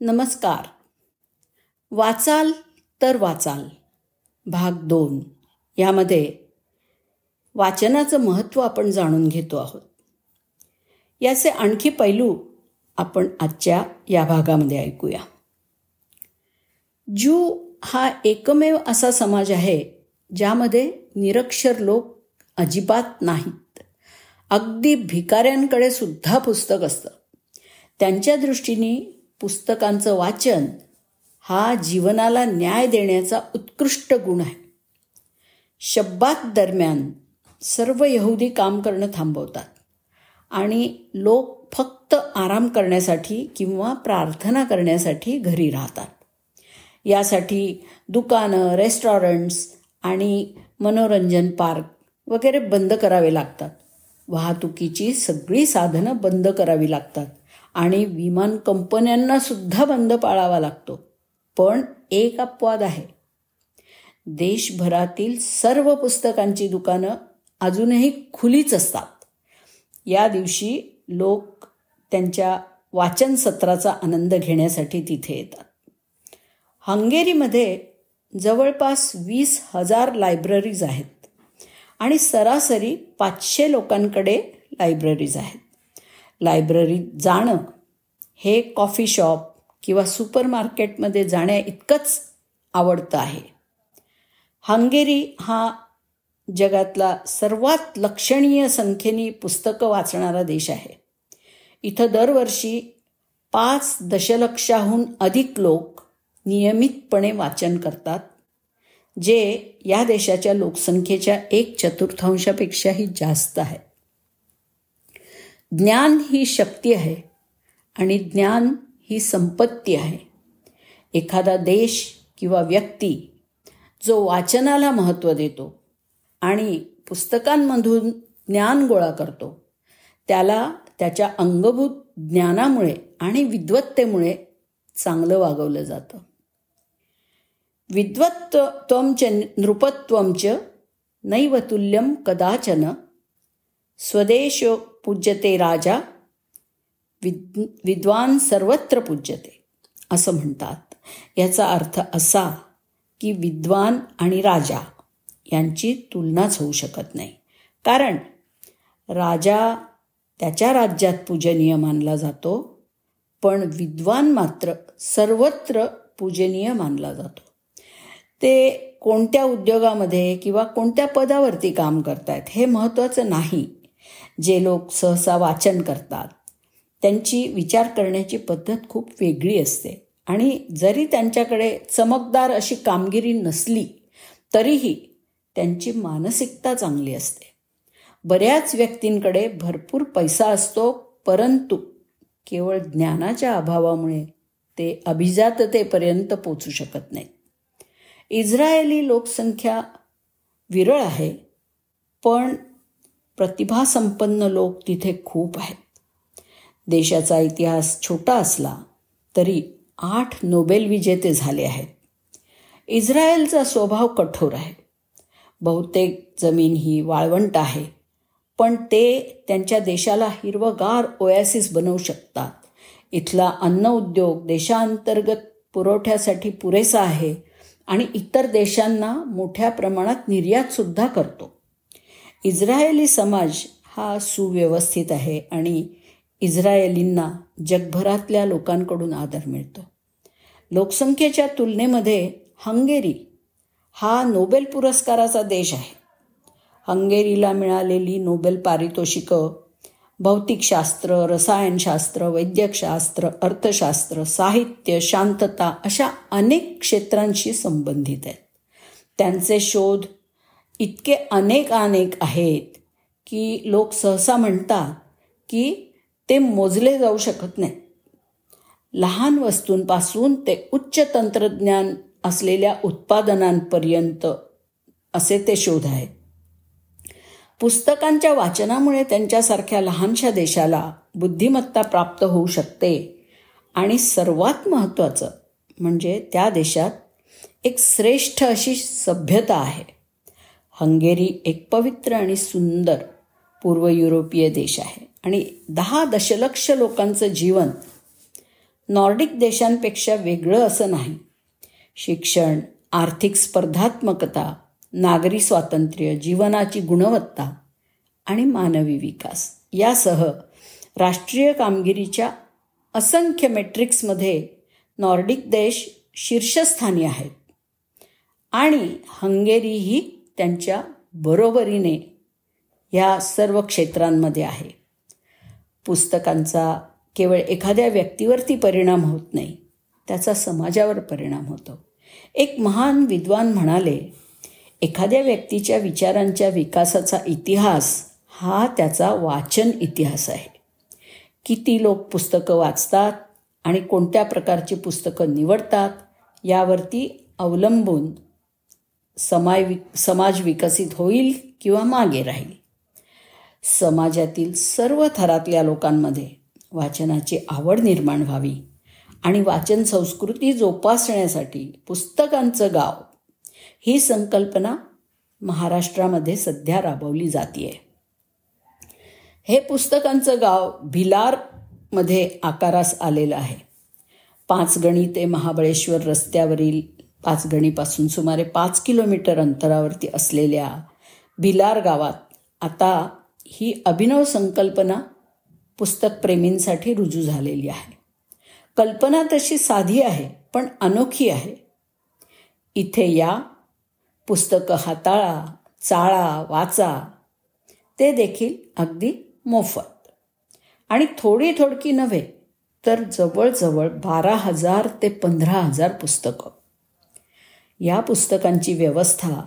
नमस्कार. वाचाल तर वाचाल. भाग दोन. यामध्ये वाचनाचं महत्त्व आपण जाणून घेतो आहोत. याचे आणखी पैलू आपण आजच्या या भागामध्ये ऐकूया. जू हा एकमेव असा समाज आहे ज्यामध्ये निरक्षर लोक अजिबात नाहीत. अगदी भिकाऱ्यांकडे सुद्धा पुस्तक असतं. त्यांच्या दृष्टीने पुस्तकांचं वाचन हा जीवनाला न्याय देण्याचा उत्कृष्ट गुण आहे. शब्बात दरम्यान सर्व यहुदी काम करणं थांबवतात आणि लोक फक्त आराम करण्यासाठी किंवा प्रार्थना करण्यासाठी घरी राहतात. यासाठी दुकानं रेस्टॉरंट्स आणि मनोरंजन पार्क वगैरे बंद करावे लागतात. वाहतुकीची सगळी साधनं बंद करावी लागतात. आणि विमान कंपन्यांना सुद्धा बंद पाळावा लागतो. पण एक अपवाद आहे. देशभरातील सर्व पुस्तकांची दुकानं अजूनही खुलीच असतात. या दिवशी लोक त्यांच्या वाचन सत्राचा आनंद घेण्यासाठी तिथे येतात. हंगेरीमध्ये जवळपास वीस हजार लायब्ररीज आहेत आणि सरासरी पाचशे लोकांकडे लायब्ररीज आहेत. लायब्ररीत जाणं हे कॉफी शॉप किंवा सुपर मार्केटमध्ये जाण्या इतकंच आवडतं आहे. हंगेरी हा जगातला सर्वात लक्षणीय संख्येने पुस्तकं वाचणारा देश आहे. इथं दरवर्षी पाच दशलक्षाहून अधिक लोक नियमितपणे वाचन करतात जे या देशाच्या लोकसंख्येच्या एक चतुर्थांशापेक्षाही जास्त आहे. ज्ञान ही शक्ती आहे आणि ज्ञान ही संपत्ती आहे. एखादा देश किंवा व्यक्ती जो वाचनाला महत्त्व देतो आणि पुस्तकांमधून ज्ञान गोळा करतो त्याला त्याच्या अंगभूत ज्ञानामुळे आणि विद्वत्तेमुळे चांगलं वागवलं जातं. विद्वत्त्वंच नृपत्वंच नैवतुल्यम कदाचन स्वदेशो पूज्यते राजा विद विद्वान सर्वत्र पूज्यते. असं म्हणतात. याचा अर्थ असा की विद्वान आणि राजा यांची तुलनाच होऊ शकत नाही. कारण राजा त्याच्या राज्यात पूजनीय मानला जातो पण विद्वान मात्र सर्वत्र पूजनीय मानला जातो. ते कोणत्या उद्योगामध्ये किंवा कोणत्या पदावरती काम करतायत हे महत्त्वाचं नाही. जे लोक सहसा वाचन करतात त्यांची विचार करण्याची पद्धत खूप वेगळी असते. आणि जरी त्यांच्याकडे चमकदार अशी कामगिरी नसली तरीही त्यांची मानसिकता चांगली असते. बऱ्याच व्यक्तींकडे भरपूर पैसा असतो परंतु केवळ ज्ञानाच्या अभावामुळे ते अभिजाततेपर्यंत पोचू शकत नाहीत. इस्रायली लोकसंख्या विरळ आहे पण प्रतिभासंपन्न लोक तिथे खूप आहेत. देशाचा इतिहास छोटा असला तरी आठ नोबेल विजेते झाले आहेत. इस्रायलचा स्वभाव कठोर आहे. बहुतेक जमीन ही वाळवंट आहे पण ते त्यांच्या देशाला हिरवगार ओयासिस बनवू शकतात. इथला अन्न उद्योग देशांतर्गत पुरवठ्यासाठी पुरेसा आहे आणि इतर देशांना मोठ्या प्रमाणात निर्यातसुद्धा करतो. इस्रायली समाज हा सुव्यवस्थित आहे आणि इस्रायलींना जगभरातल्या लोकांकडून आदर मिळतो. लोकसंख्येच्या तुलनेमध्ये हंगेरी हा नोबेल पुरस्काराचा देश आहे. हंगेरीला मिळालेली नोबेल पारितोषिकं भौतिकशास्त्र रसायनशास्त्र वैद्यकशास्त्र अर्थशास्त्र साहित्य शांतता अशा अनेक क्षेत्रांशी संबंधित आहेत. त्यांचे शोध इतके अनेक अनेक आहेत की लोक सहसा म्हणतात की ते मोजले जाऊ शकत नाही. लहान वस्तूंपासून ते उच्च तंत्रज्ञान असलेल्या उत्पादनांपर्यंत असे ते शोध आहेत. पुस्तकांच्या वाचनामुळे त्यांच्यासारख्या लहानशा देशाला बुद्धिमत्ता प्राप्त होऊ शकते आणि सर्वात महत्त्वाचं म्हणजे त्या देशात एक श्रेष्ठ अशी सभ्यता आहे. हंगेरी एक पवित्र आणि सुंदर पूर्व युरोपीय देश आहे. आणि दहा दशलक्ष लोकांचं जीवन नॉर्डिक देशांपेक्षा वेगळं असं नाही. शिक्षण आर्थिक स्पर्धात्मकता नागरी स्वातंत्र्य जीवनाची गुणवत्ता आणि मानवी विकास यासह राष्ट्रीय कामगिरीच्या असंख्य मेट्रिक्समध्ये नॉर्डिक देश शीर्षस्थानी आहेत. आणि हंगेरी ही त्यांच्या बरोबरीने ह्या सर्व क्षेत्रांमध्ये आहे. पुस्तकांचा केवळ एखाद्या व्यक्तीवरती परिणाम होत नाही त्याचा समाजावर परिणाम होतो. एक महान विद्वान म्हणाले एखाद्या व्यक्तीच्या विचारांच्या विकासाचा इतिहास हा त्याचा वाचन इतिहास आहे. किती लोक पुस्तकं वाचतात आणि कोणत्या प्रकारची पुस्तकं निवडतात यावरती अवलंबून समाय वि समाज विकसित होईल किंवा मागे राहील. समाजातील सर्व थरातल्या लोकांमध्ये वाचनाची आवड निर्माण व्हावी आणि वाचन संस्कृती जोपासण्यासाठी पुस्तकांचं गाव ही संकल्पना महाराष्ट्रामध्ये सध्या राबवली जाते हे पुस्तकांचं गाव भिलारमध्ये आकारास आलेलं आहे. पाचगणी ते महाबळेश्वर रस्त्यावरील पाचगणीपासून सुमारे पाच किलोमीटर अंतरावरती असलेल्या भिलार गावात आता ही अभिनव संकल्पना पुस्तकप्रेमींसाठी रुजू झालेली आहे. कल्पना तशी साधी आहे पण अनोखी आहे. इथे या पुस्तकं हाताळा चाळा वाचा ते देखील अगदी मोफत. आणि थोडी थोडकी नव्हे तर जवळजवळ बारा हजार ते पंधरा हजार पुस्तकं. या पुस्तकांची व्यवस्था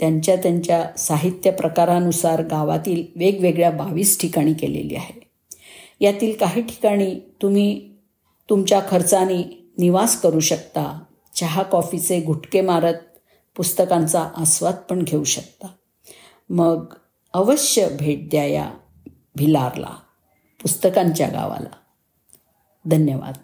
त्यांच्या त्यांच्या साहित्य प्रकारानुसार गावातील वेगवेगळ्या बावीस ठिकाणी केलेली आहे. यातील काही ठिकाणी तुम्ही तुमच्या खर्चाने निवास करू शकता. चहा कॉफीचे घुटके मारत पुस्तकांचा आस्वाद पण घेऊ शकता. मग अवश्य भेट द्या या भिलारला पुस्तकांच्या गावाला. धन्यवाद.